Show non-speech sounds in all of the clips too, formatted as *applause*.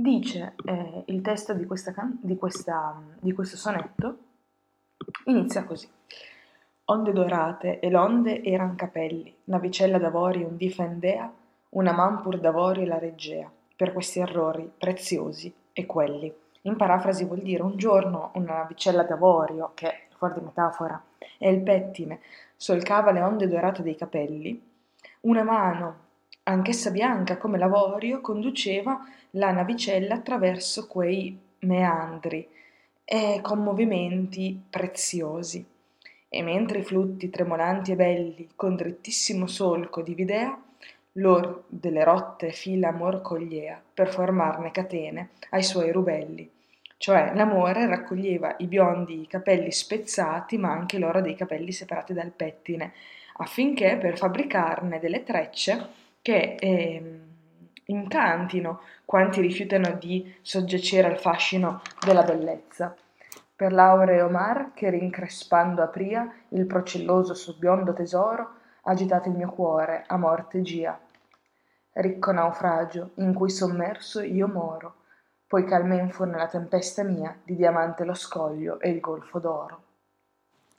Dice eh, il testo di, questa can- di, questa, di questo sonetto, inizia così. Onde dorate e l'onde eran capelli, navicella d'avorio un difendea, una man pur d'avorio la reggea, per questi errori preziosi e quelli. In parafrasi vuol dire un giorno una navicella d'avorio, che fuori di metafora, è il pettine, solcava le onde dorate dei capelli, una mano anch'essa bianca come l'avorio, conduceva la navicella attraverso quei meandri e con movimenti preziosi. E mentre i flutti tremolanti e belli con drittissimo solco dividea, lor delle rotte fila amor cogliea per formarne catene ai suoi rubelli. Cioè l'amore raccoglieva i biondi capelli spezzati, ma anche l'oro dei capelli separati dal pettine, affinché per fabbricarne delle trecce che eh, incantino quanti rifiutano di soggiacere al fascino della bellezza. Per l'aureo mar che rincrespando apria il procelloso suo biondo tesoro, agitato il mio cuore a morte gia. Ricco naufragio in cui sommerso io moro, poi calmen fu nella tempesta mia di diamante lo scoglio e il golfo d'oro.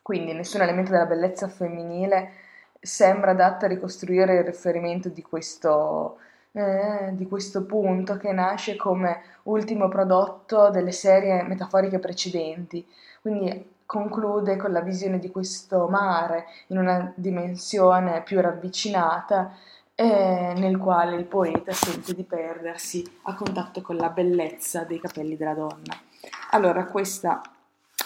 Quindi nessun elemento della bellezza femminile sembra adatta a ricostruire il riferimento di questo, eh, di questo punto che nasce come ultimo prodotto delle serie metaforiche precedenti. Quindi conclude con la visione di questo mare in una dimensione più ravvicinata eh, nel quale il poeta sente di perdersi a contatto con la bellezza dei capelli della donna. Allora questa,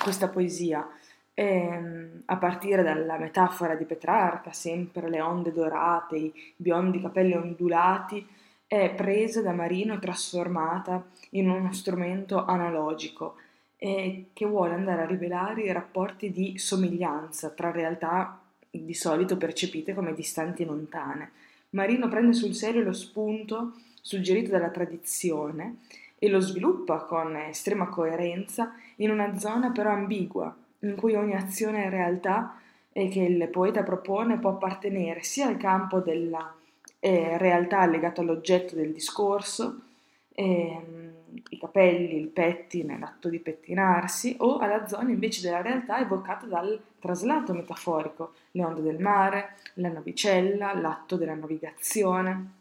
questa poesia e, ehm, a partire dalla metafora di Petrarca, sempre le onde dorate, i biondi capelli ondulati, è presa da Marino e trasformata in uno strumento analogico e che vuole andare a rivelare i rapporti di somiglianza tra realtà di solito percepite come distanti e lontane. Marino prende sul serio lo spunto suggerito dalla tradizione e lo sviluppa con estrema coerenza in una zona però ambigua, in cui ogni azione e realtà eh, che il poeta propone può appartenere sia al campo della eh, realtà legato all'oggetto del discorso, ehm, i capelli, il pettine, l'atto di pettinarsi, o alla zona invece della realtà evocata dal traslato metaforico, le onde del mare, la navicella, l'atto della navigazione,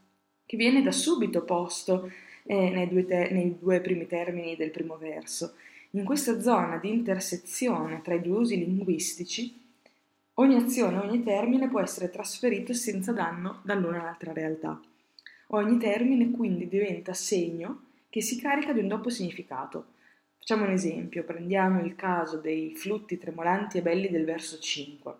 che viene da subito posto eh, nei, due te- nei due primi termini del primo verso in questa zona di intersezione tra i due usi linguistici, ogni azione, ogni termine può essere trasferito senza danno dall'una all'altra realtà. Ogni termine quindi diventa segno che si carica di un doppio significato. Facciamo un esempio, prendiamo il caso dei flutti tremolanti e belli del verso 5.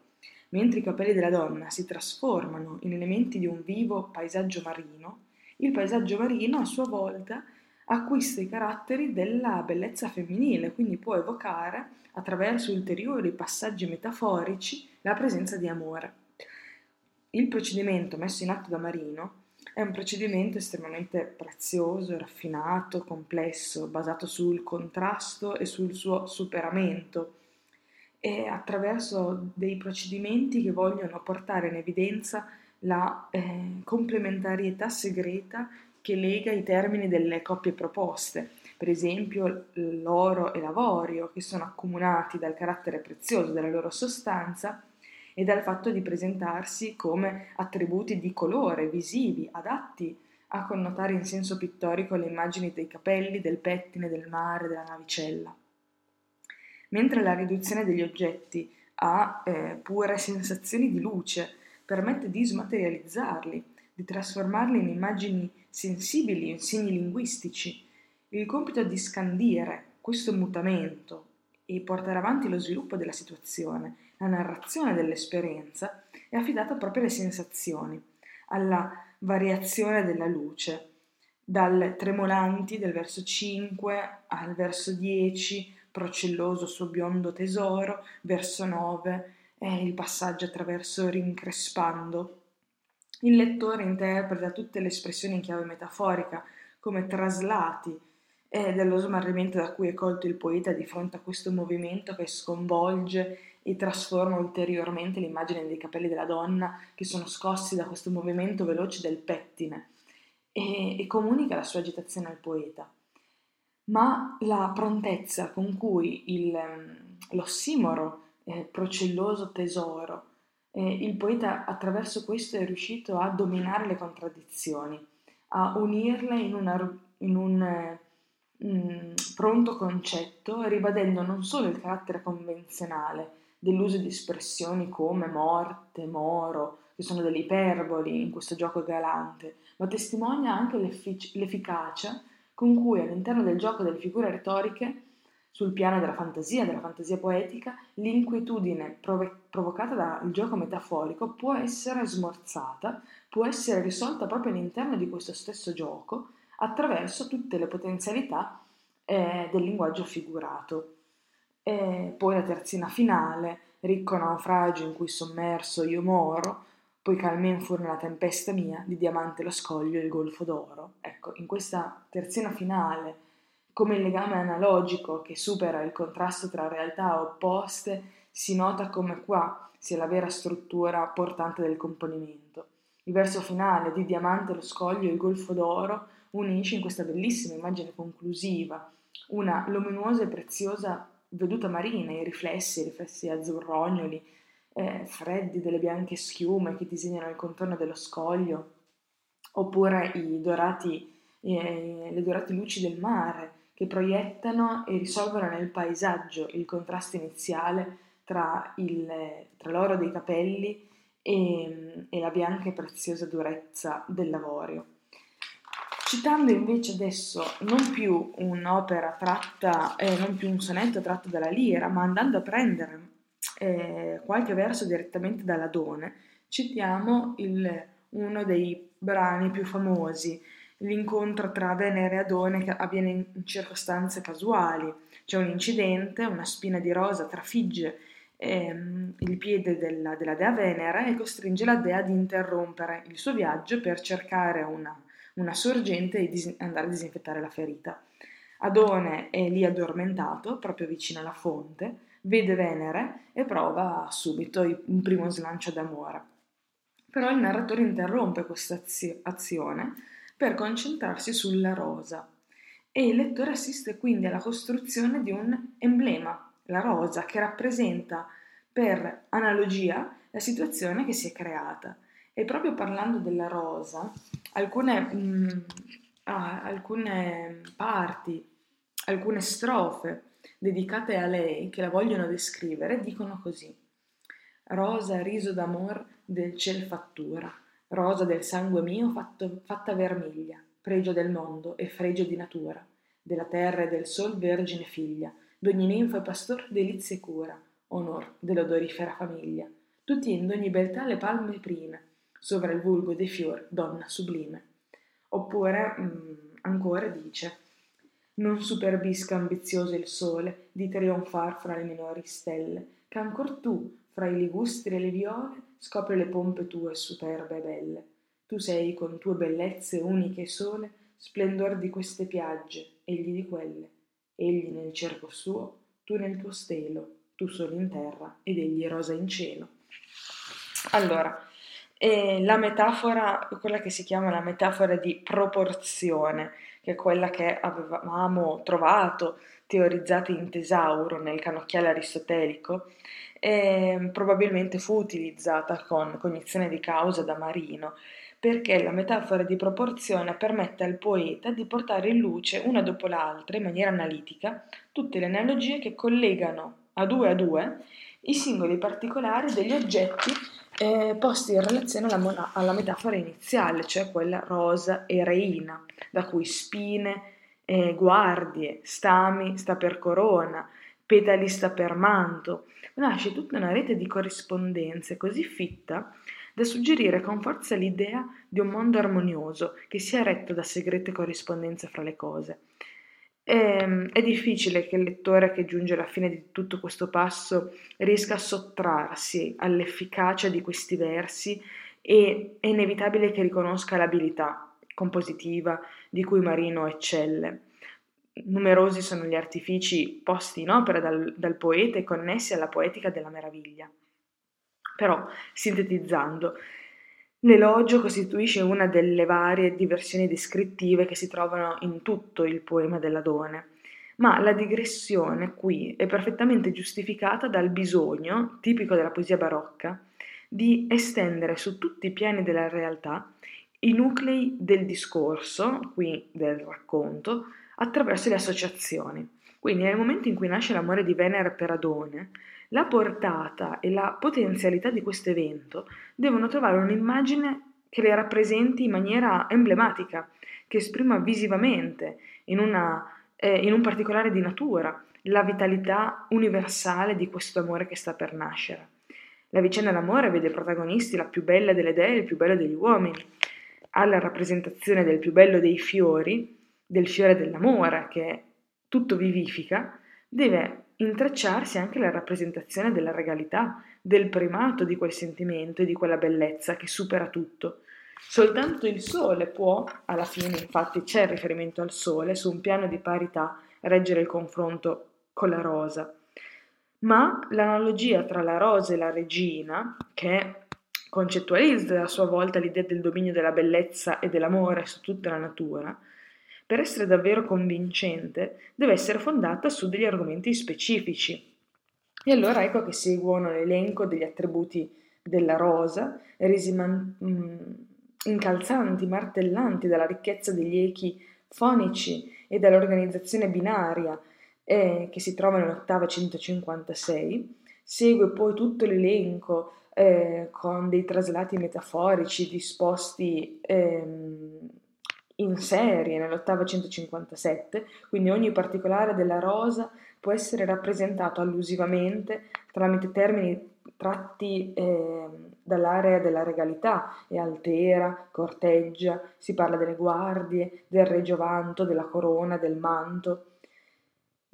Mentre i capelli della donna si trasformano in elementi di un vivo paesaggio marino, il paesaggio marino a sua volta acquista i caratteri della bellezza femminile, quindi può evocare attraverso ulteriori passaggi metaforici la presenza di amore. Il procedimento messo in atto da Marino è un procedimento estremamente prezioso, raffinato, complesso, basato sul contrasto e sul suo superamento e attraverso dei procedimenti che vogliono portare in evidenza la eh, complementarietà segreta che lega i termini delle coppie proposte, per esempio l'oro e l'avorio, che sono accomunati dal carattere prezioso della loro sostanza e dal fatto di presentarsi come attributi di colore visivi, adatti a connotare in senso pittorico le immagini dei capelli, del pettine, del mare, della navicella. Mentre la riduzione degli oggetti a eh, pure sensazioni di luce permette di smaterializzarli, di trasformarli in immagini sensibili, segni linguistici. Il compito di scandire questo mutamento e portare avanti lo sviluppo della situazione, la narrazione dell'esperienza, è affidato proprio alle sensazioni, alla variazione della luce, dal tremolanti del verso 5 al verso 10, procelloso suo biondo tesoro, verso 9, è il passaggio attraverso rincrespando, il lettore interpreta tutte le espressioni in chiave metaforica come traslati e dello smarrimento da cui è colto il poeta di fronte a questo movimento che sconvolge e trasforma ulteriormente l'immagine dei capelli della donna che sono scossi da questo movimento veloce del pettine e, e comunica la sua agitazione al poeta. ma la prontezza con cui il, ehm, l'ossimoro eh, procelloso tesoro, eh, il poeta attraverso questo è riuscito a dominare le contraddizioni, a unirle in, una, in un eh, mh, pronto concetto, ribadendo non solo il carattere convenzionale dell'uso di espressioni come morte, moro, che sono delle iperboli in questo gioco galante, ma testimonia anche l'effic- l'efficacia con cui all'interno del gioco delle figure retoriche, sul piano della fantasia, della fantasia poetica, l'inquietudine prov- provocata dal gioco metaforico può essere smorzata, può essere risolta proprio all'interno di questo stesso gioco attraverso tutte le potenzialità eh, del linguaggio figurato. E poi la terzina finale, ricco naufragio in cui sommerso io moro, poi calmen fu nella tempesta mia, di diamante lo scoglio e il golfo d'oro. Ecco, in questa terzina finale, come il legame analogico che supera il contrasto tra realtà opposte, si nota come qua sia la vera struttura portante del componimento. Il verso finale di diamante lo scoglio e il golfo d'oro unisce in questa bellissima immagine conclusiva una luminuosa e preziosa veduta marina, i riflessi, i riflessi azzurrognoli, eh, freddi delle bianche schiume che disegnano il contorno dello scoglio, oppure dorati, eh, le dorate luci del mare che proiettano e risolvono nel paesaggio il contrasto iniziale tra, il, tra l'oro dei capelli e, e la bianca e preziosa durezza del lavorio. Citando invece adesso non più un'opera tratta, eh, non più un sonetto tratto dalla lira, ma andando a prendere eh, qualche verso direttamente dalla Done, citiamo il, uno dei brani più famosi, l'incontro tra Venere e Adone che avviene in circostanze casuali. C'è un incidente, una spina di rosa trafigge ehm, il piede della, della, dea Venere e costringe la dea ad interrompere il suo viaggio per cercare una, una sorgente e dis- andare a disinfettare la ferita. Adone è lì addormentato, proprio vicino alla fonte, vede Venere e prova subito un primo slancio d'amore. Però il narratore interrompe questa azione per concentrarsi sulla rosa e il lettore assiste quindi alla costruzione di un emblema, la rosa, che rappresenta per analogia la situazione che si è creata. E proprio parlando della rosa, alcune, mh, mm, ah, alcune parti, alcune strofe dedicate a lei che la vogliono descrivere dicono così. Rosa riso d'amor del ciel fattura, rosa del sangue mio fatto, fatta vermiglia, pregio del mondo e fregio di natura, della terra e del sol vergine figlia, d'ogni ninfo e pastor delizie cura, onor dell'odorifera famiglia, tutti in d'ogni beltà le palme prime, sovra il vulgo dei fior donna sublime. Oppure, mh, mm, ancora dice, non superbisca ambizioso il sole di trionfar fra le minori stelle, che ancor tu, fra i ligustri e le viole, scopri le pompe tue superbe e belle. Tu sei con tue bellezze uniche e sole, splendor di queste piagge, egli di quelle. Egli nel cerco suo, tu nel tuo stelo, tu solo in terra ed egli rosa in cielo. Allora, eh, la metafora, quella che si chiama la metafora di proporzione, che è quella che avevamo trovato teorizzata in Tesauro nel canocchiale aristotelico, e probabilmente fu utilizzata con cognizione di causa da Marino, perché la metafora di proporzione permette al poeta di portare in luce una dopo l'altra, in maniera analitica, tutte le analogie che collegano a due a due i singoli particolari degli oggetti eh, posti in relazione alla, alla, metafora iniziale, cioè quella rosa e reina, da cui spine, eh, guardie, stami sta per corona, petali sta per manto. Nasce tutta una rete di corrispondenze così fitta da suggerire con forza l'idea di un mondo armonioso che sia retto da segrete corrispondenze fra le cose. Ehm, è difficile che il lettore che giunge alla fine di tutto questo passo riesca a sottrarsi all'efficacia di questi versi e è inevitabile che riconosca l'abilità compositiva di cui Marino eccelle. Numerosi sono gli artifici posti in opera dal, dal poeta e connessi alla poetica della meraviglia. Però, sintetizzando, L'elogio costituisce una delle varie diversioni descrittive che si trovano in tutto il poema della Done. ma la digressione qui è perfettamente giustificata dal bisogno, tipico della poesia barocca, di estendere su tutti i piani della realtà i nuclei del discorso, qui del racconto, attraverso le associazioni. Quindi nel momento in cui nasce l'amore di Venere per Adone, la portata e la potenzialità di questo evento devono trovare un'immagine che le rappresenti in maniera emblematica, che esprima visivamente, in, una, eh, in un particolare di natura, la vitalità universale di questo amore che sta per nascere. La vicenda d'amore vede protagonisti la più bella delle dee e il più bello degli uomini. Alla rappresentazione del più bello dei fiori, del fiore dell'amore, che tutto vivifica, deve intrecciarsi anche la rappresentazione della regalità, del primato di quel sentimento e di quella bellezza che supera tutto. Soltanto il sole può, alla fine infatti c'è il riferimento al sole, su un piano di parità, reggere il confronto con la rosa ma l'analogia tra la rosa e la regina, che concettualizza a sua volta l'idea del dominio della bellezza e dell'amore su tutta la natura, per essere davvero convincente deve essere fondata su degli argomenti specifici. E allora ecco che seguono l'elenco degli attributi della rosa, resi man- mm, incalzanti, martellanti dalla ricchezza degli echi fonici e dall'organizzazione binaria eh, che si trova nell'ottava 156, segue poi tutto l'elenco eh, con dei traslati metaforici disposti ehm, in serie nell'ottava 157, quindi ogni particolare della rosa può essere rappresentato allusivamente tramite termini tratti eh, dall'area della regalità, e altera, corteggia, si parla delle guardie, del reggiovanto, della corona, del manto,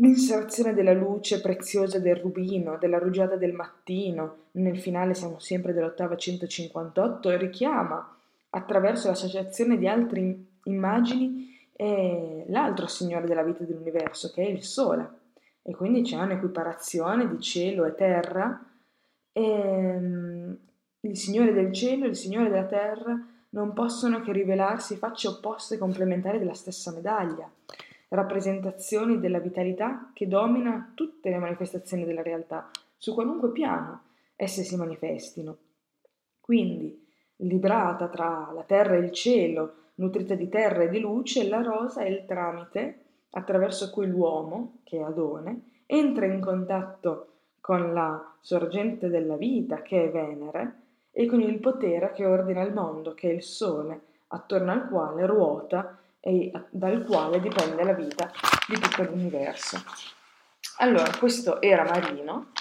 L'inserzione della luce preziosa del rubino, della rugiada del mattino, nel finale siamo sempre dell'ottava 158, richiama, attraverso l'associazione di altre immagini, eh, l'altro signore della vita dell'universo, che è il Sole. E quindi c'è un'equiparazione di cielo e terra. E, ehm, il Signore del cielo e il Signore della terra non possono che rivelarsi facce opposte e complementari della stessa medaglia rappresentazioni della vitalità che domina tutte le manifestazioni della realtà, su qualunque piano esse si manifestino. Quindi, librata tra la terra e il cielo, nutrita di terra e di luce, la rosa è il tramite attraverso cui l'uomo, che è Adone, entra in contatto con la sorgente della vita, che è Venere, e con il potere che ordina il mondo, che è il Sole, attorno al quale ruota e dal quale dipende la vita di tutto l'universo. Allora, questo era Marino.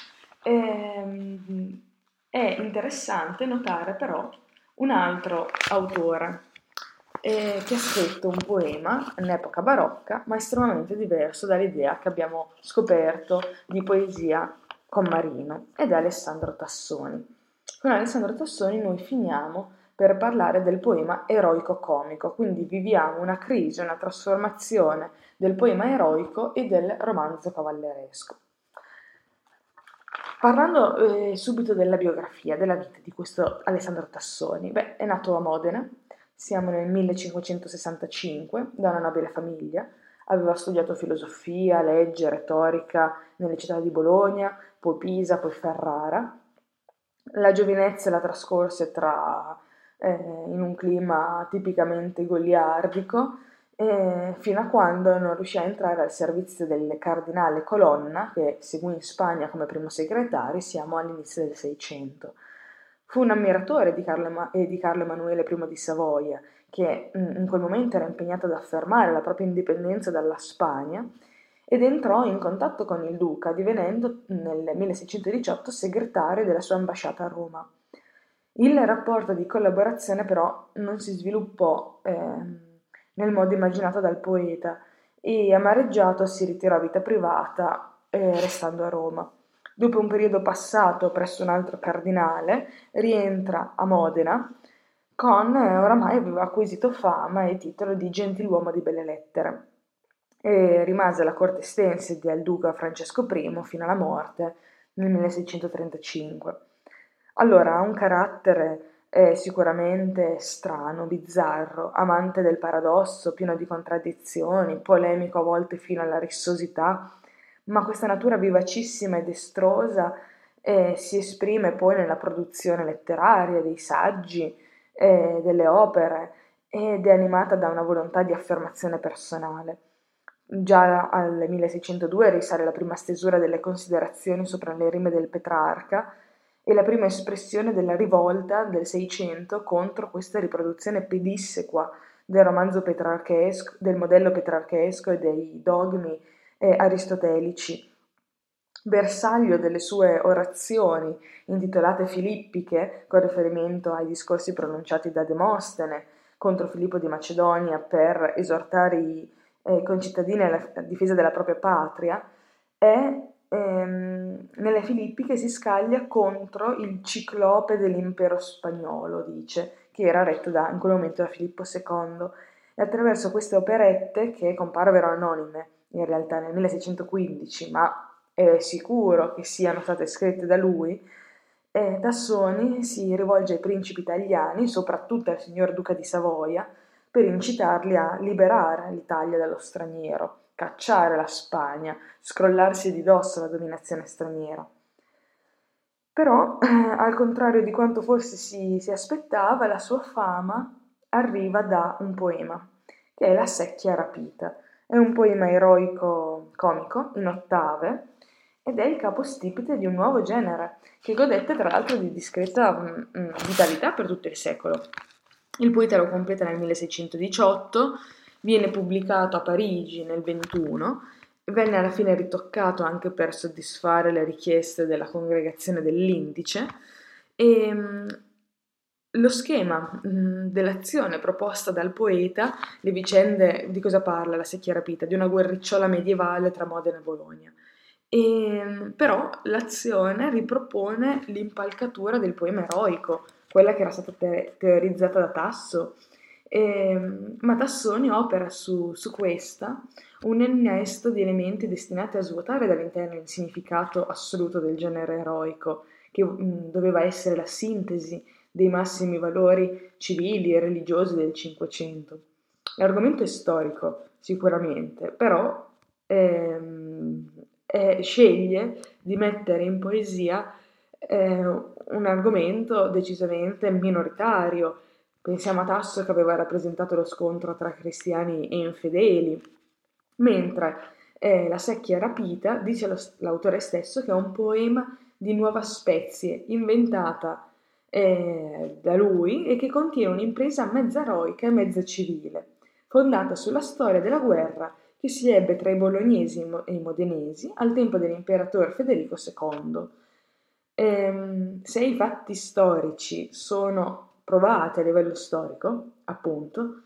Ehm, è interessante notare però un altro autore eh, che ha scritto un poema in epoca barocca, ma estremamente diverso dall'idea che abbiamo scoperto di poesia con Marino, ed è Alessandro Tassoni. Con Alessandro Tassoni noi finiamo per parlare del poema eroico-comico, quindi viviamo una crisi, una trasformazione del poema eroico e del romanzo cavalleresco. Parlando eh, subito della biografia, della vita di questo Alessandro Tassoni, beh, è nato a Modena, siamo nel 1565, da una nobile famiglia, aveva studiato filosofia, legge, retorica nelle città di Bologna, poi Pisa, poi Ferrara. La giovinezza la trascorse tra eh, in un clima tipicamente goliardico, eh, fino a quando non riuscì a entrare al servizio del cardinale Colonna, che seguì in Spagna come primo segretario, siamo all'inizio del Seicento. Fu un ammiratore di Carlo, eh, di Carlo Emanuele I di Savoia, che mm, in quel momento era impegnato ad affermare la propria indipendenza dalla Spagna ed entrò in contatto con il duca, divenendo nel 1618 segretario della sua ambasciata a Roma. Il rapporto di collaborazione però non si sviluppò eh, nel modo immaginato dal poeta e amareggiato si ritirò a vita privata eh, restando a Roma. Dopo un periodo passato presso un altro cardinale, rientra a Modena con, eh, oramai aveva acquisito fama e titolo di gentiluomo di belle lettere e rimase alla corte stense del duca Francesco I fino alla morte nel 1635. Allora, ha un carattere è sicuramente strano, bizzarro, amante del paradosso, pieno di contraddizioni, polemico a volte fino alla rissosità, ma questa natura vivacissima ed estrosa eh, si esprime poi nella produzione letteraria, dei saggi, eh, delle opere ed è animata da una volontà di affermazione personale. Già al 1602 risale la prima stesura delle considerazioni sopra le rime del Petrarca e la prima espressione della rivolta del Seicento contro questa riproduzione pedissequa del romanzo petrarchesco, del modello petrarchesco e dei dogmi eh, aristotelici. Bersaglio delle sue orazioni, intitolate Filippiche, con riferimento ai discorsi pronunciati da Demostene contro Filippo di Macedonia per esortare i eh, concittadini alla difesa della propria patria, è ehm, nelle Filippiche si scaglia contro il ciclope dell'impero spagnolo, dice, che era retto da, in quel momento da Filippo II. E attraverso queste operette, che comparvero anonime in realtà nel 1615, ma è sicuro che siano state scritte da lui, eh, Tassoni si rivolge ai principi italiani, soprattutto al signor Duca di Savoia, per incitarli a liberare l'Italia dallo straniero, cacciare la Spagna, scrollarsi di dosso la dominazione straniera. Però, *clears throat* al contrario di quanto forse si, si aspettava, la sua fama arriva da un poema, che è La secchia rapita. È un poema eroico comico, in ottave, ed è il capostipite di un nuovo genere, che godette tra l'altro di discreta mm, mm, vitalità per tutto il secolo. Il poeta lo completa nel 1618, viene pubblicato a Parigi nel 21, venne alla fine ritoccato anche per soddisfare le richieste della congregazione dell'Indice e mm, lo schema dell'azione proposta dal poeta, le vicende di cosa parla la secchia rapita? Di una guerricciola medievale tra Modena e Bologna. E, ehm, però l'azione ripropone l'impalcatura del poema eroico, quella che era stata te- teorizzata da Tasso, e, ehm, ma Tassoni opera su, su, questa un innesto di elementi destinati a svuotare dall'interno il significato assoluto del genere eroico, che mh, doveva essere la sintesi dei massimi valori civili e religiosi del Cinquecento. L'argomento è storico, sicuramente, però ehm, eh, sceglie di mettere in poesia eh, un argomento decisamente minoritario. Pensiamo a Tasso che aveva rappresentato lo scontro tra cristiani e infedeli, mentre eh, La secchia rapita dice lo, l'autore stesso che è un poema di nuova specie inventata eh, da lui e che contiene un'impresa mezza eroica e mezza civile, fondata sulla storia della guerra che si ebbe tra i bolognesi e i modenesi al tempo dell'imperatore Federico II. Ehm, se i fatti storici sono provati a livello storico, appunto,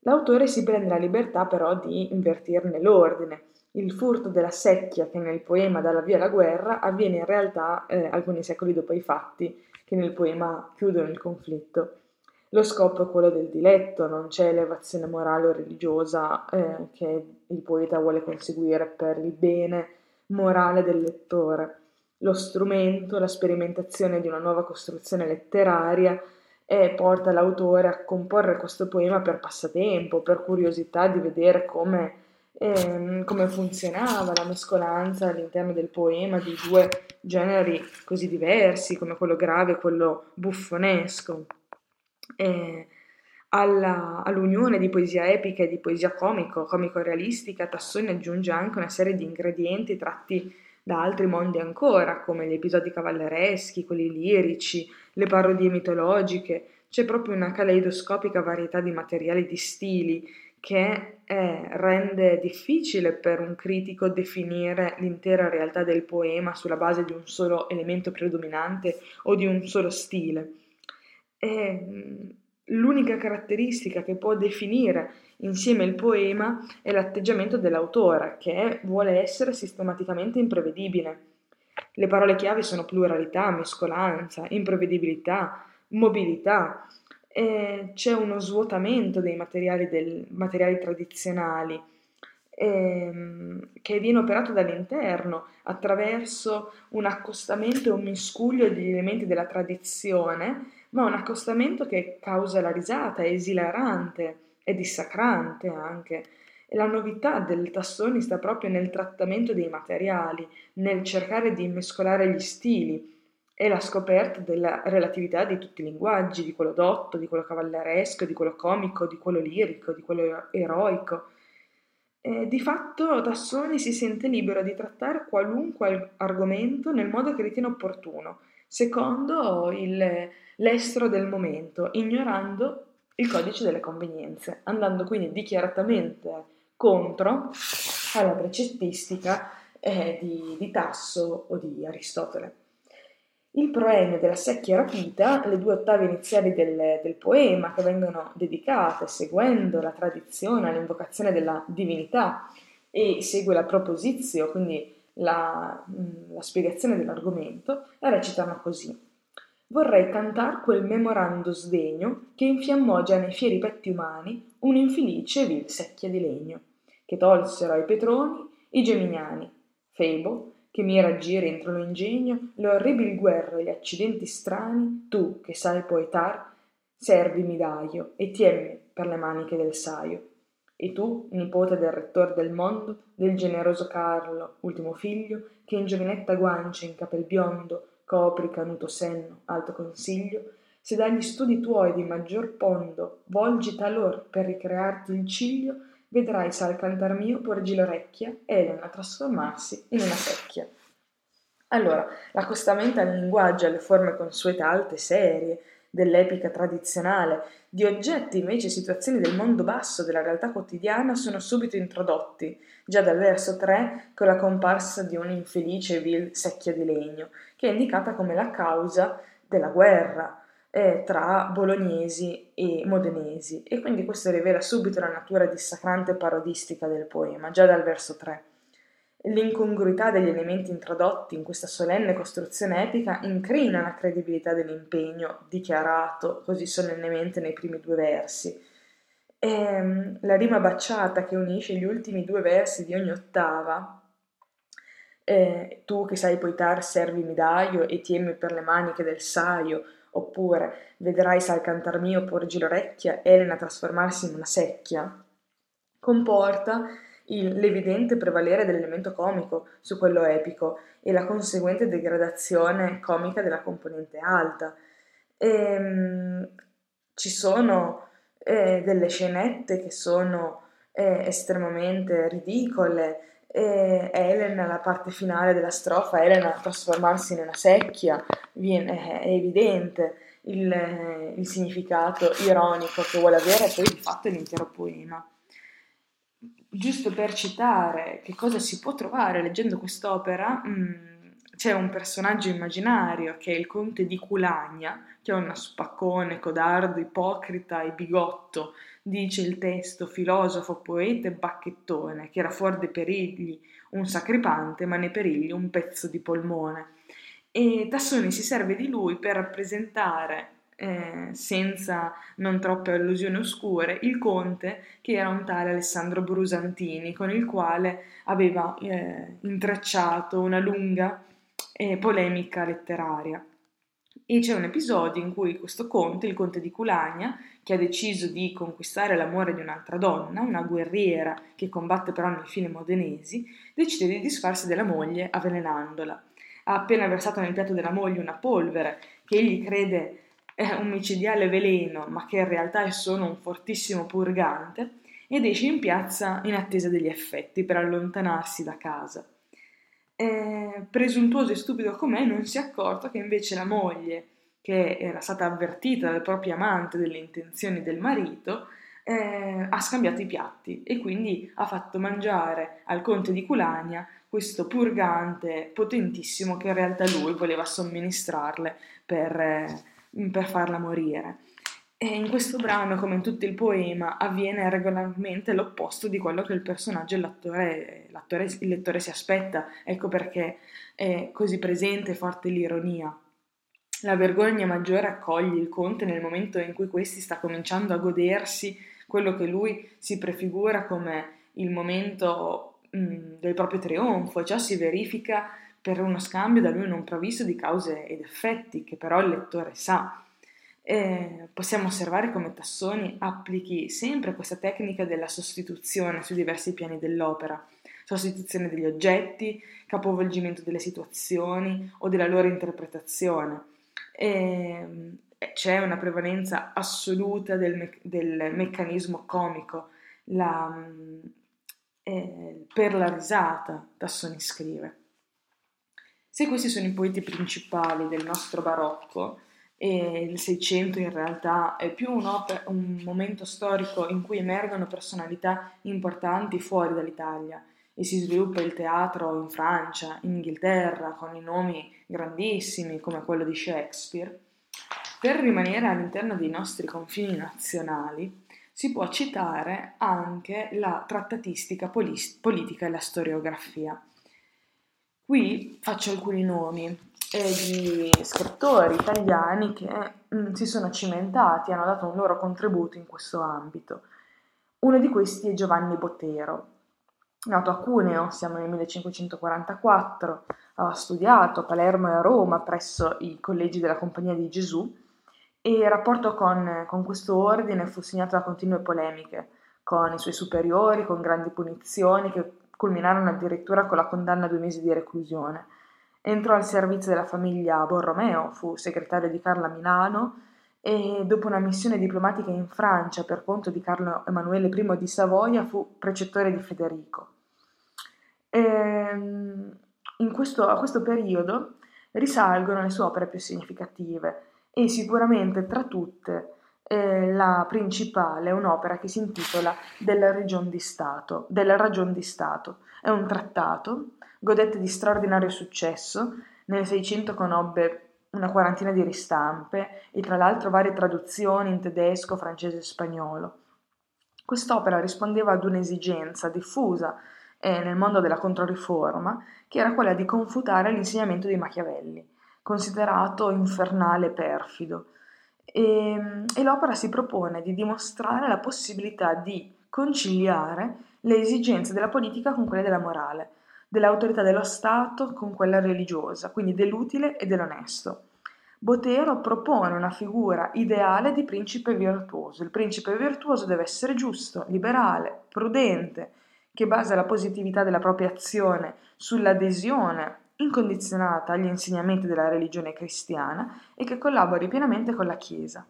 l'autore si prende la libertà però di invertirne l'ordine. Il furto della secchia che nel poema dà la via alla guerra avviene in realtà eh, alcuni secoli dopo i fatti che nel poema chiudono il conflitto. Lo scopo è quello del diletto, non c'è elevazione morale o religiosa eh, che il poeta vuole conseguire per il bene morale del lettore. Lo strumento, la sperimentazione di una nuova costruzione letteraria e porta l'autore a comporre questo poema per passatempo, per curiosità di vedere come, eh, come funzionava la mescolanza all'interno del poema di due generi così diversi come quello grave e quello buffonesco. Eh, alla, all'unione di poesia epica e di poesia comico, comico-realistica, Tassoni aggiunge anche una serie di ingredienti tratti da altri mondi ancora, come gli episodi cavallereschi, quelli lirici, le parodie mitologiche. C'è proprio una caleidoscopica varietà di materiali di stili che eh, rende difficile per un critico definire l'intera realtà del poema sulla base di un solo elemento predominante o di un solo stile. E mm, l'unica caratteristica che può definire insieme il poema è l'atteggiamento dell'autore, che vuole essere sistematicamente imprevedibile. Le parole chiave sono pluralità, mescolanza, imprevedibilità, mobilità. E c'è uno svuotamento dei materiali, del, materiali tradizionali ehm, che viene operato dall'interno attraverso un accostamento e un miscuglio degli elementi della tradizione ma un accostamento che causa la risata, è esilarante, è dissacrante anche. E la novità del Tassoni sta proprio nel trattamento dei materiali, nel cercare di mescolare gli stili e la scoperta della relatività di tutti i linguaggi, di quello dotto, di quello cavalleresco, di quello comico, di quello lirico, di quello eroico. E di fatto Tassoni si sente libero di trattare qualunque argomento nel modo che ritiene opportuno, secondo il, l'estro del momento, ignorando il codice delle convenienze, andando quindi dichiaratamente contro alla precettistica eh, di, di Tasso o di Aristotele. Il proemio della secchia rapita, le due ottave iniziali del, del, poema che vengono dedicate seguendo la tradizione all'invocazione della divinità e segue la proposizio, quindi la, mm, la spiegazione dell'argomento, recitano così. Vorrei cantar quel memorando sdegno che infiammò già nei fieri petti umani un'infelice vil secchia di legno che tolsero ai Petroni i Geminiani, Febo, che mi raggiri entro lo ingegno, le orribili guerre e gli accidenti strani, tu, che sai poetar, servimi d'aio e tiemmi per le maniche del saio. E tu, nipote del rettor del mondo, del generoso Carlo, ultimo figlio, che in giovinetta guancia in capel biondo copri canuto senno, alto consiglio, se dagli studi tuoi di maggior pondo volgi talor per ricrearti il ciglio, vedrai sal cantar mio porgi l'orecchia Elena trasformarsi in una secchia. Allora, l'accostamento al linguaggio, alle forme consuete alte serie, dell'epica tradizionale, di oggetti invece situazioni del mondo basso, della realtà quotidiana, sono subito introdotti, già dal verso 3, con la comparsa di un'infelice e vil secchia di legno, che è indicata come la causa della guerra, eh, tra bolognesi e modenesi e quindi questo rivela subito la natura dissacrante e parodistica del poema, già dal verso 3. L'incongruità degli elementi introdotti in questa solenne costruzione epica incrina la credibilità dell'impegno dichiarato così solennemente nei primi due versi. E, ehm, la rima baciata che unisce gli ultimi due versi di ogni ottava, eh, tu che sai poitar servimi d'aio e tiemi per le maniche del saio, oppure vedrai sal cantar mio porgi l'orecchia Elena trasformarsi in una secchia, comporta il, l'evidente prevalere dell'elemento comico su quello epico e la conseguente degradazione comica della componente alta. E, ehm, ci sono eh, delle scenette che sono eh, estremamente ridicole. E Elena, la parte finale della strofa, Elena trasformarsi in una secchia, viene, è evidente il, il significato ironico che vuole avere poi di fatto l'intero poema giusto per citare che cosa si può trovare leggendo quest'opera, mh, mm, c'è un personaggio immaginario che è il conte di Culagna, che è uno spaccone, codardo, ipocrita e bigotto, dice il testo, filosofo, poeta e bacchettone, che era fuori dei perigli un sacripante, ma nei perigli un pezzo di polmone. E Tassoni si serve di lui per rappresentare eh, senza non troppe allusioni oscure, il conte che era un tale Alessandro Brusantini, con il quale aveva eh, intrecciato una lunga eh, polemica letteraria. E c'è un episodio in cui questo conte, il conte di Culagna, che ha deciso di conquistare l'amore di un'altra donna, una guerriera che combatte però nei file modenesi, decide di disfarsi della moglie avvelenandola. Ha appena versato nel piatto della moglie una polvere che egli crede un micidiale veleno, ma che in realtà è solo un fortissimo purgante, ed esce in piazza in attesa degli effetti per allontanarsi da casa. E, presuntuoso e stupido com'è, non si è accorto che invece la moglie, che era stata avvertita dal proprio amante delle intenzioni del marito, eh, ha scambiato i piatti e quindi ha fatto mangiare al conte di Culania questo purgante potentissimo che in realtà lui voleva somministrarle per, eh, per farla morire. E in questo brano, come in tutto il poema, avviene regolarmente l'opposto di quello che il personaggio e l'attore, l'attore, il lettore si aspetta. Ecco perché è così presente e forte l'ironia. La vergogna maggiore accoglie il conte nel momento in cui questi sta cominciando a godersi quello che lui si prefigura come il momento mh, del proprio trionfo, ciò si verifica per uno scambio da lui non previsto di cause ed effetti, che però il lettore sa. eh, possiamo osservare come Tassoni applichi sempre questa tecnica della sostituzione sui diversi piani dell'opera, sostituzione degli oggetti, capovolgimento delle situazioni o della loro interpretazione. E, c'è una prevalenza assoluta del, me- del meccanismo comico la, eh, per la risata, Tassoni scrive. Se questi sono i poeti principali del nostro barocco, e il Seicento in realtà è più un, op- un momento storico in cui emergono personalità importanti fuori dall'Italia e si sviluppa il teatro in Francia, in Inghilterra, con i nomi grandissimi come quello di Shakespeare, per rimanere all'interno dei nostri confini nazionali si può citare anche la trattatistica polis- politica e la storiografia. Qui faccio alcuni nomi e di scrittori italiani che mh, mm, si sono cimentati, hanno dato un loro contributo in questo ambito. Uno di questi è Giovanni Botero, nato a Cuneo, siamo nel 1544, ha studiato a Palermo e a Roma presso i collegi della Compagnia di Gesù e il rapporto con, con questo ordine fu segnato da continue polemiche con i suoi superiori, con grandi punizioni che culminarono addirittura con la condanna a due mesi di reclusione. Entrò al servizio della famiglia Borromeo, fu segretario di Carla Milano e dopo una missione diplomatica in Francia per conto di Carlo Emanuele I di Savoia fu precettore di Federico. Ehm, questo, a questo periodo risalgono le sue opere più significative e sicuramente tra tutte eh, la principale è un'opera che si intitola Della Ragion di Stato. Della Ragion di Stato. È un trattato Godette di straordinario successo, nel Seicento conobbe una quarantina di ristampe e tra l'altro varie traduzioni in tedesco, francese e spagnolo. Quest'opera rispondeva ad un'esigenza diffusa eh, nel mondo della Controriforma, che era quella di confutare l'insegnamento di Machiavelli, considerato infernale e perfido. E, e l'opera si propone di dimostrare la possibilità di conciliare le esigenze della politica con quelle della morale, dell'autorità dello Stato con quella religiosa, quindi dell'utile e dell'onesto. Botero propone una figura ideale di principe virtuoso. Il principe virtuoso deve essere giusto, liberale, prudente, che basa la positività della propria azione sull'adesione incondizionata agli insegnamenti della religione cristiana e che collabori pienamente con la Chiesa.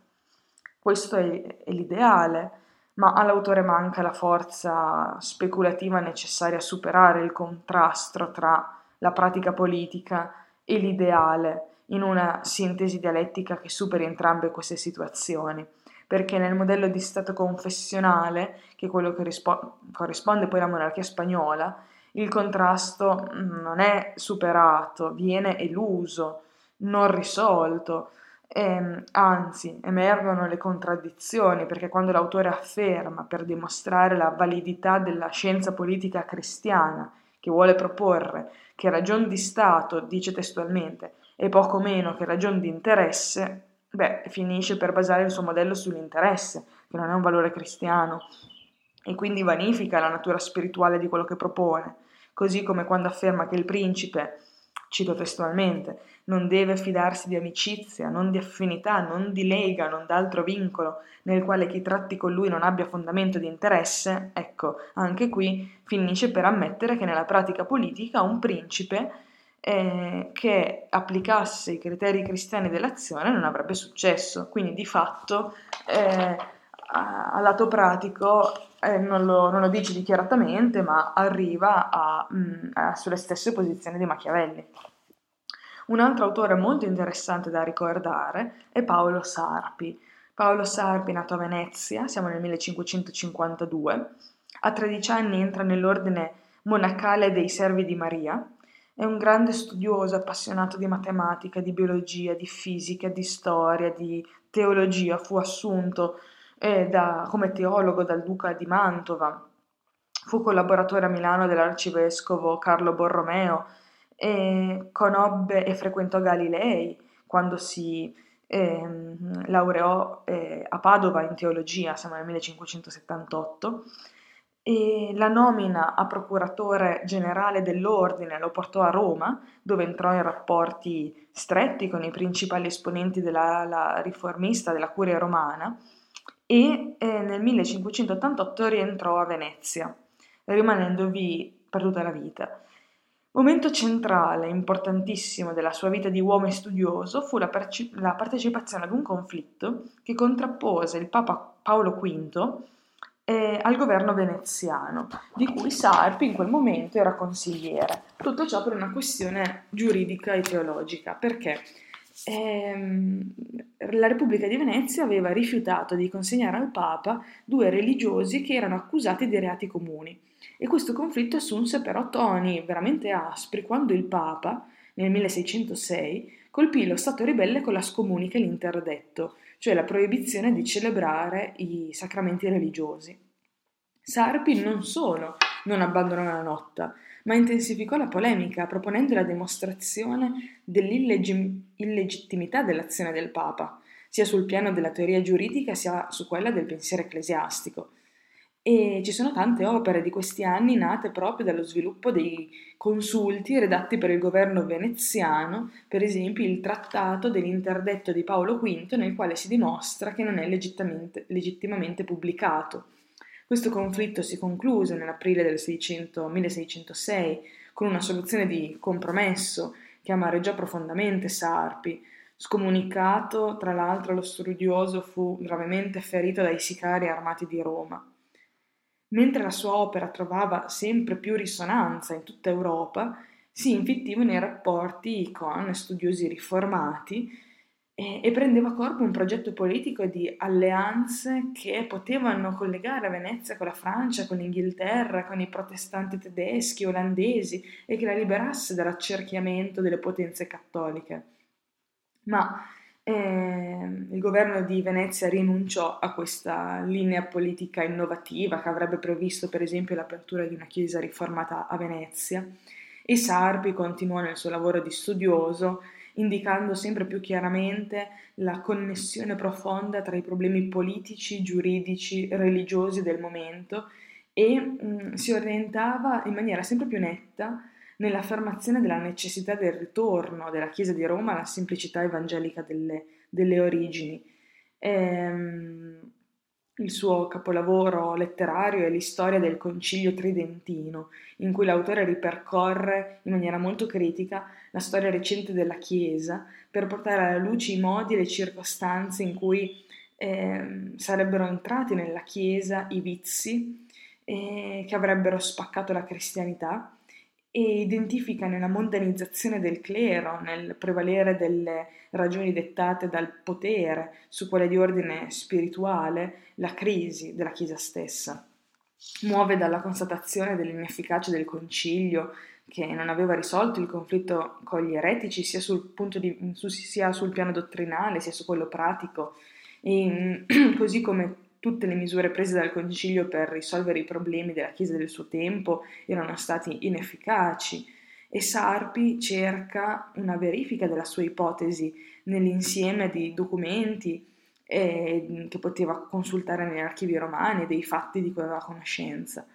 Questo è, è l'ideale, ma all'autore manca la forza speculativa necessaria a superare il contrasto tra la pratica politica e l'ideale in una sintesi dialettica che superi entrambe queste situazioni. Perché nel modello di Stato confessionale, che è quello che rispo- corrisponde poi alla monarchia spagnola, il contrasto non è superato, viene eluso, non risolto. E, ehm, anzi, emergono le contraddizioni, perché quando l'autore afferma per dimostrare la validità della scienza politica cristiana, che vuole proporre che ragion di Stato, dice testualmente, è poco meno che ragion di interesse, beh, finisce per basare il suo modello sull'interesse, che non è un valore cristiano, e quindi vanifica la natura spirituale di quello che propone, così come quando afferma che il principe cito testualmente, non deve fidarsi di amicizia, non di affinità, non di lega, non d'altro vincolo nel quale chi tratti con lui non abbia fondamento di interesse, ecco, anche qui finisce per ammettere che nella pratica politica un principe eh, che applicasse i criteri cristiani dell'azione non avrebbe successo, quindi di fatto eh, a, lato pratico eh, non, lo, non, lo, dice dichiaratamente, ma arriva a, mh, mm, a, sulle stesse posizioni di Machiavelli. Un altro autore molto interessante da ricordare è Paolo Sarpi. Paolo Sarpi, nato a Venezia, siamo nel 1552, a 13 anni entra nell'ordine monacale dei Servi di Maria, è un grande studioso appassionato di matematica, di biologia, di fisica, di storia, di teologia, fu assunto da, come teologo dal duca di Mantova, fu collaboratore a Milano dell'arcivescovo Carlo Borromeo, e conobbe e frequentò Galilei quando si eh, laureò eh, a Padova in teologia, siamo nel 1578, e la nomina a procuratore generale dell'ordine lo portò a Roma, dove entrò in rapporti stretti con i principali esponenti della riformista della curia romana e eh, nel 1588 rientrò a Venezia, rimanendovi per tutta la vita. Momento centrale, importantissimo della sua vita di uomo e studioso fu la, perci- la partecipazione ad un conflitto che contrappose il Papa Paolo V eh, al governo veneziano, di cui Sarpi in quel momento era consigliere. Tutto ciò per una questione giuridica e teologica, perché ehm, la Repubblica di Venezia aveva rifiutato di consegnare al Papa due religiosi che erano accusati di reati comuni. E questo conflitto assunse però toni veramente aspri quando il Papa, nel 1606, colpì lo Stato ribelle con la scomunica e l'interdetto, cioè la proibizione di celebrare i sacramenti religiosi. Sarpi non solo non abbandonò la notta, ma intensificò la polemica proponendo la dimostrazione dell'illegittimità dell'azione del Papa, sia sul piano della teoria giuridica sia su quella del pensiero ecclesiastico. E ci sono tante opere di questi anni nate proprio dallo sviluppo dei consulti redatti per il governo veneziano, per esempio il trattato dell'interdetto di Paolo V nel quale si dimostra che non è legittimamente pubblicato. Questo conflitto si concluse nell'aprile del 600, 1606 con una soluzione di compromesso che amareggiò profondamente Sarpi. Scomunicato, tra l'altro, lo studioso fu gravemente ferito dai sicari armati di Roma. Mentre la sua opera trovava sempre più risonanza in tutta Europa, si infittiva nei rapporti con studiosi riformati e, e prendeva corpo un progetto politico di alleanze che potevano collegare Venezia con la Francia, con l'Inghilterra, con i protestanti tedeschi, olandesi e che la liberasse dall'accerchiamento delle potenze cattoliche. Ma eh, il governo di Venezia rinunciò a questa linea politica innovativa che avrebbe previsto per esempio l'apertura di una chiesa riformata a Venezia e Sarpi continuò nel suo lavoro di studioso indicando sempre più chiaramente la connessione profonda tra i problemi politici, giuridici, religiosi del momento e mh, mm, si orientava in maniera sempre più netta nell'affermazione della necessità del ritorno della Chiesa di Roma alla semplicità evangelica delle, delle origini. Ehm, il suo capolavoro letterario è l'istoria del Concilio Tridentino, in cui l'autore ripercorre in maniera molto critica la storia recente della Chiesa per portare alla luce i modi e le circostanze in cui eh, sarebbero entrati nella Chiesa i vizi eh, che avrebbero spaccato la cristianità e identifica nella mondanizzazione del clero, nel prevalere delle ragioni dettate dal potere su quelle di ordine spirituale, la crisi della Chiesa stessa. Muove dalla constatazione dell'inefficacia del concilio che non aveva risolto il conflitto con gli eretici sia sul, di, sia sul piano dottrinale sia su quello pratico, e, *clears throat* così come tutte le misure prese dal Concilio per risolvere i problemi della Chiesa del suo tempo erano stati inefficaci e Sarpi cerca una verifica della sua ipotesi nell'insieme di documenti eh, che poteva consultare negli archivi romani e dei fatti di cui aveva conoscenza.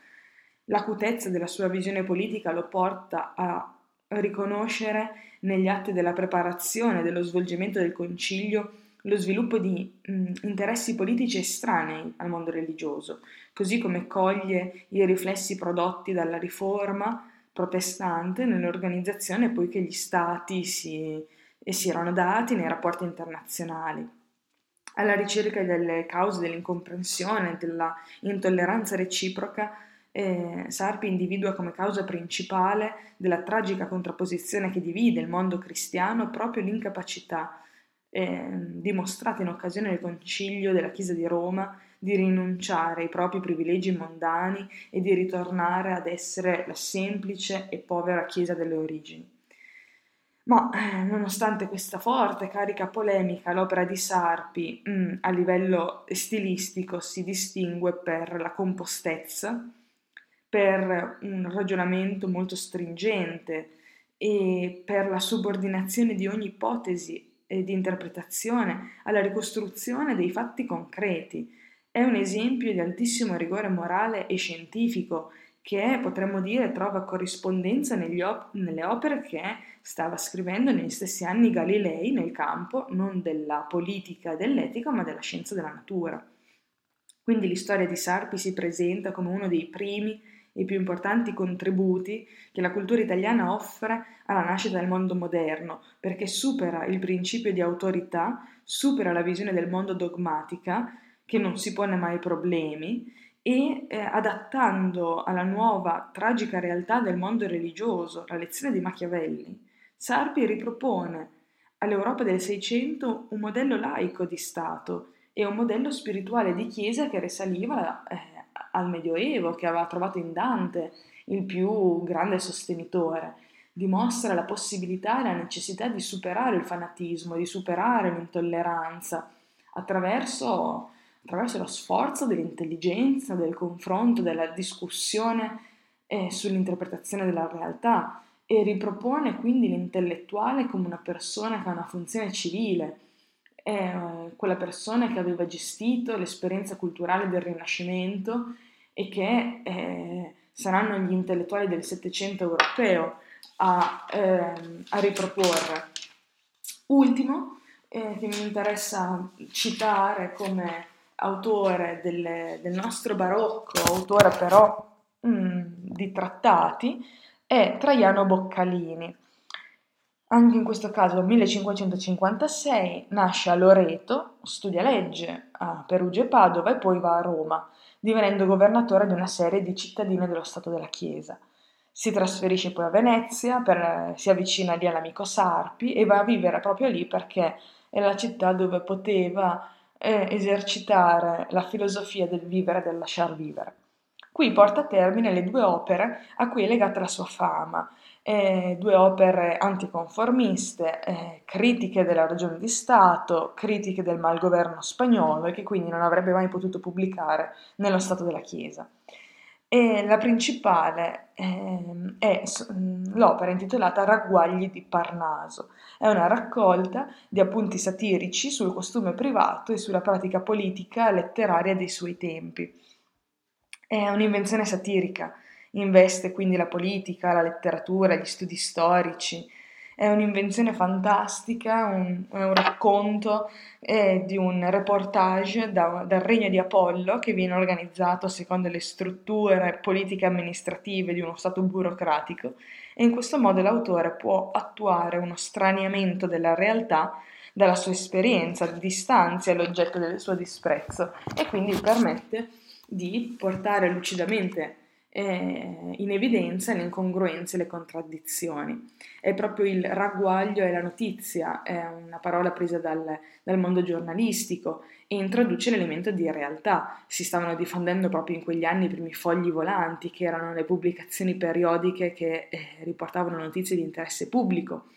L'acutezza della sua visione politica lo porta a riconoscere negli atti della preparazione e dello svolgimento del concilio lo sviluppo di mh, interessi politici estranei al mondo religioso, così come coglie i riflessi prodotti dalla riforma protestante nell'organizzazione poi che gli stati si, si erano dati nei rapporti internazionali. Alla ricerca delle cause dell'incomprensione, della intolleranza reciproca, eh, Sarpi individua come causa principale della tragica contrapposizione che divide il mondo cristiano proprio l'incapacità eh, dimostrata in occasione del concilio della Chiesa di Roma di rinunciare ai propri privilegi mondani e di ritornare ad essere la semplice e povera Chiesa delle origini. Ma eh, nonostante questa forte carica polemica, l'opera di Sarpi mh, mm, a livello stilistico si distingue per la compostezza, per un ragionamento molto stringente e per la subordinazione di ogni ipotesi e di interpretazione alla ricostruzione dei fatti concreti, È un esempio di altissimo rigore morale e scientifico che potremmo dire trova corrispondenza op- nelle opere che stava scrivendo negli stessi anni Galilei nel campo non della politica e dell'etica, ma della scienza della natura. Quindi l'istoria di Sarpi si presenta come uno dei primi e più importanti contributi che la cultura italiana offre alla nascita del mondo moderno, perché supera il principio di autorità, supera la visione del mondo dogmatica, che non si pone mai problemi, e eh, adattando alla nuova tragica realtà del mondo religioso, la lezione di Machiavelli, Sarpi ripropone all'Europa del Seicento un modello laico di Stato e un modello spirituale di Chiesa che risaliva eh, al Medioevo, che aveva trovato in Dante il più grande sostenitore. Dimostra la possibilità e la necessità di superare il fanatismo, di superare l'intolleranza attraverso, attraverso lo sforzo dell'intelligenza, del confronto, della discussione eh, sull'interpretazione della realtà e ripropone quindi l'intellettuale come una persona che ha una funzione civile, è quella persona che aveva gestito l'esperienza culturale del Rinascimento e che eh, saranno gli intellettuali del Settecento europeo a, eh, a riproporre. Ultimo, eh, che mi interessa citare come autore del, del nostro barocco, autore però mh, mm, di trattati, è Traiano Boccalini. Anche in questo caso, nel 1556, nasce a Loreto, studia legge a Perugia e Padova e poi va a Roma, divenendo governatore di una serie di cittadine dello Stato della Chiesa. Si trasferisce poi a Venezia, per, si avvicina lì all'amico Sarpi e va a vivere proprio lì perché è la città dove poteva eh, esercitare la filosofia del vivere e del lasciar vivere. Qui porta a termine le due opere a cui è legata la sua fama, eh, due opere anticonformiste, eh, critiche della ragione di Stato, critiche del malgoverno spagnolo e che quindi non avrebbe mai potuto pubblicare nello Stato della Chiesa. E la principale eh, è l'opera intitolata Ragguagli di Parnaso. È una raccolta di appunti satirici sul costume privato e sulla pratica politica letteraria dei suoi tempi. È un'invenzione satirica, investe quindi la politica, la letteratura, gli studi storici. È un'invenzione fantastica, un, un racconto eh, di un reportage da, dal regno di Apollo che viene organizzato secondo le strutture politiche e amministrative di uno Stato burocratico e in questo modo l'autore può attuare uno straniamento della realtà dalla sua esperienza, distanzia l'oggetto del suo disprezzo e quindi permette di portare lucidamente eh, in evidenza le incongruenze e le contraddizioni. È proprio il ragguaglio e la notizia, è una parola presa dal, dal mondo giornalistico e introduce l'elemento di realtà. Si stavano diffondendo proprio in quegli anni i primi fogli volanti, che erano le pubblicazioni periodiche che eh, riportavano notizie di interesse pubblico.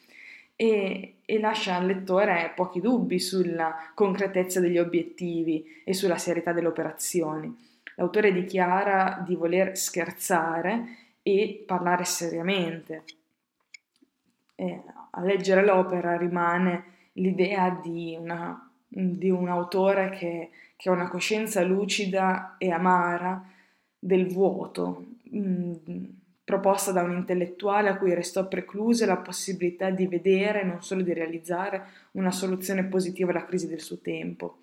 E, e, lascia al lettore pochi dubbi sulla concretezza degli obiettivi e sulla serietà delle operazioni. L'autore dichiara di voler scherzare e parlare seriamente. E a leggere l'opera rimane l'idea di, una, di un autore che, che, ha una coscienza lucida e amara del vuoto, mh, mm, proposta da un intellettuale a cui restò preclusa la possibilità di vedere, non solo di realizzare, una soluzione positiva alla crisi del suo tempo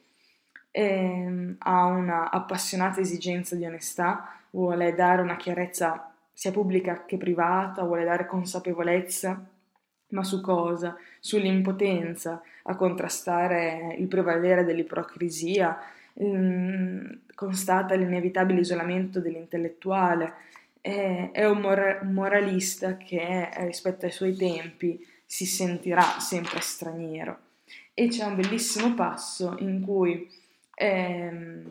eh, ha una appassionata esigenza di onestà, vuole dare una chiarezza sia pubblica che privata, vuole dare consapevolezza, ma su cosa? Sull'impotenza a contrastare il prevalere dell'ipocrisia, ehm, constata l'inevitabile isolamento dell'intellettuale, è, un, mora- moralista che rispetto ai suoi tempi si sentirà sempre straniero. E c'è un bellissimo passo in cui ehm,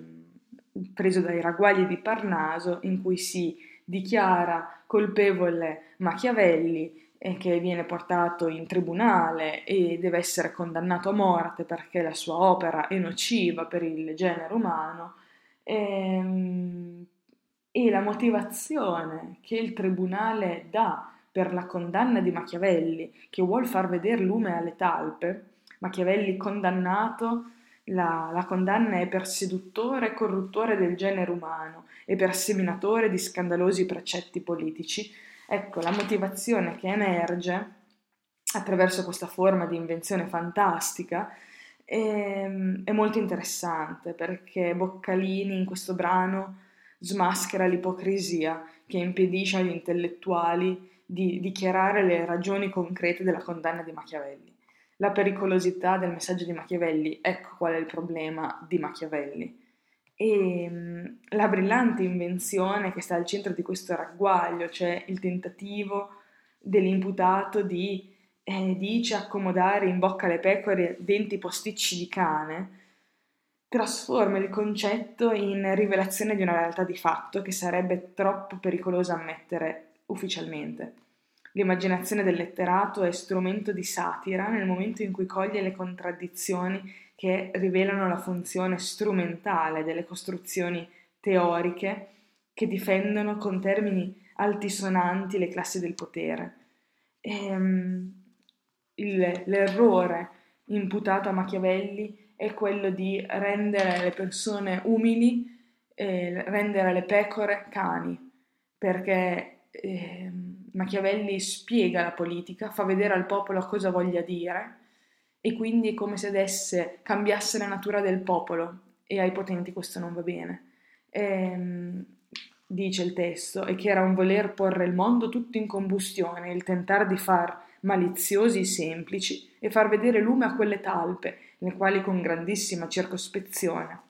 preso dai ragguagli di Parnaso, in cui si dichiara colpevole Machiavelli eh, che viene portato in tribunale e deve essere condannato a morte perché la sua opera è nociva per il genere umano. Ehm, e la motivazione che il tribunale dà per la condanna di Machiavelli, che vuol far vedere lume alle talpe, Machiavelli condannato la, la, condanna è per seduttore e corruttore del genere umano e per seminatore di scandalosi precetti politici. Ecco, la motivazione che emerge attraverso questa forma di invenzione fantastica è, ehm, è molto interessante perché Boccalini in questo brano smaschera l'ipocrisia che impedisce agli intellettuali di dichiarare le ragioni concrete della condanna di Machiavelli. La pericolosità del messaggio di Machiavelli, ecco qual è il problema di Machiavelli. E mm, la brillante invenzione che sta al centro di questo ragguaglio, cioè il tentativo dell'imputato di, eh, dice, accomodare in bocca alle pecore denti posticci di cane, trasforma il concetto in rivelazione di una realtà di fatto che sarebbe troppo pericolosa ammettere ufficialmente. L'immaginazione del letterato è strumento di satira nel momento in cui coglie le contraddizioni che rivelano la funzione strumentale delle costruzioni teoriche che difendono con termini altisonanti le classi del potere. E, um, il, l'errore imputato a Machiavelli è quello di rendere le persone umili, eh, rendere le pecore cani, perché eh, Machiavelli spiega la politica, fa vedere al popolo cosa voglia dire e quindi è come se desse, cambiasse la natura del popolo e ai potenti questo non va bene. Eh, dice il testo, e che era un voler porre il mondo tutto in combustione, il tentare di far maliziosi i semplici e far vedere lume a quelle talpe, le quali con grandissima circospezione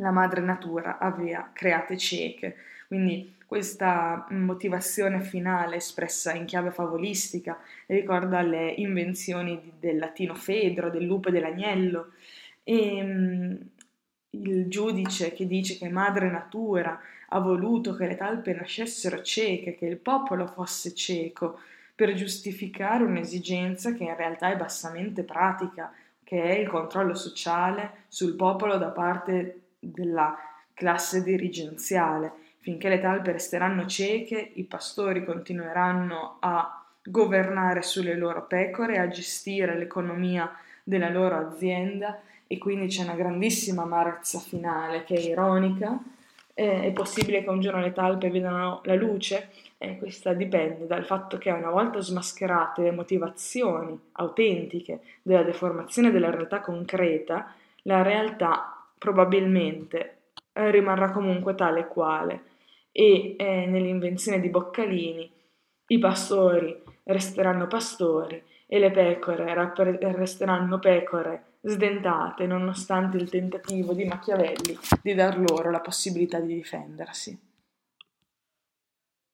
la madre natura aveva create cieche. Quindi questa motivazione finale espressa in chiave favolistica ricorda le invenzioni del latino Fedro, del lupo e dell'agnello e mm, il giudice che dice che madre natura ha voluto che le talpe nascessero cieche, che il popolo fosse cieco, per giustificare un'esigenza che in realtà è bassamente pratica, che è il controllo sociale sul popolo da parte della classe dirigenziale. Finché le talpe resteranno cieche, i pastori continueranno a governare sulle loro pecore, a gestire l'economia della loro azienda e quindi c'è una grandissima amarezza finale che è ironica. Eh, è possibile che un giorno le talpe vedano la luce? E questa dipende dal fatto che una volta smascherate le motivazioni autentiche della deformazione della realtà concreta, la realtà probabilmente eh, rimarrà comunque tale quale e eh, nell'invenzione di Boccalini i pastori resteranno pastori e le pecore resteranno pecore sdentate nonostante il tentativo di Machiavelli di dar loro la possibilità di difendersi.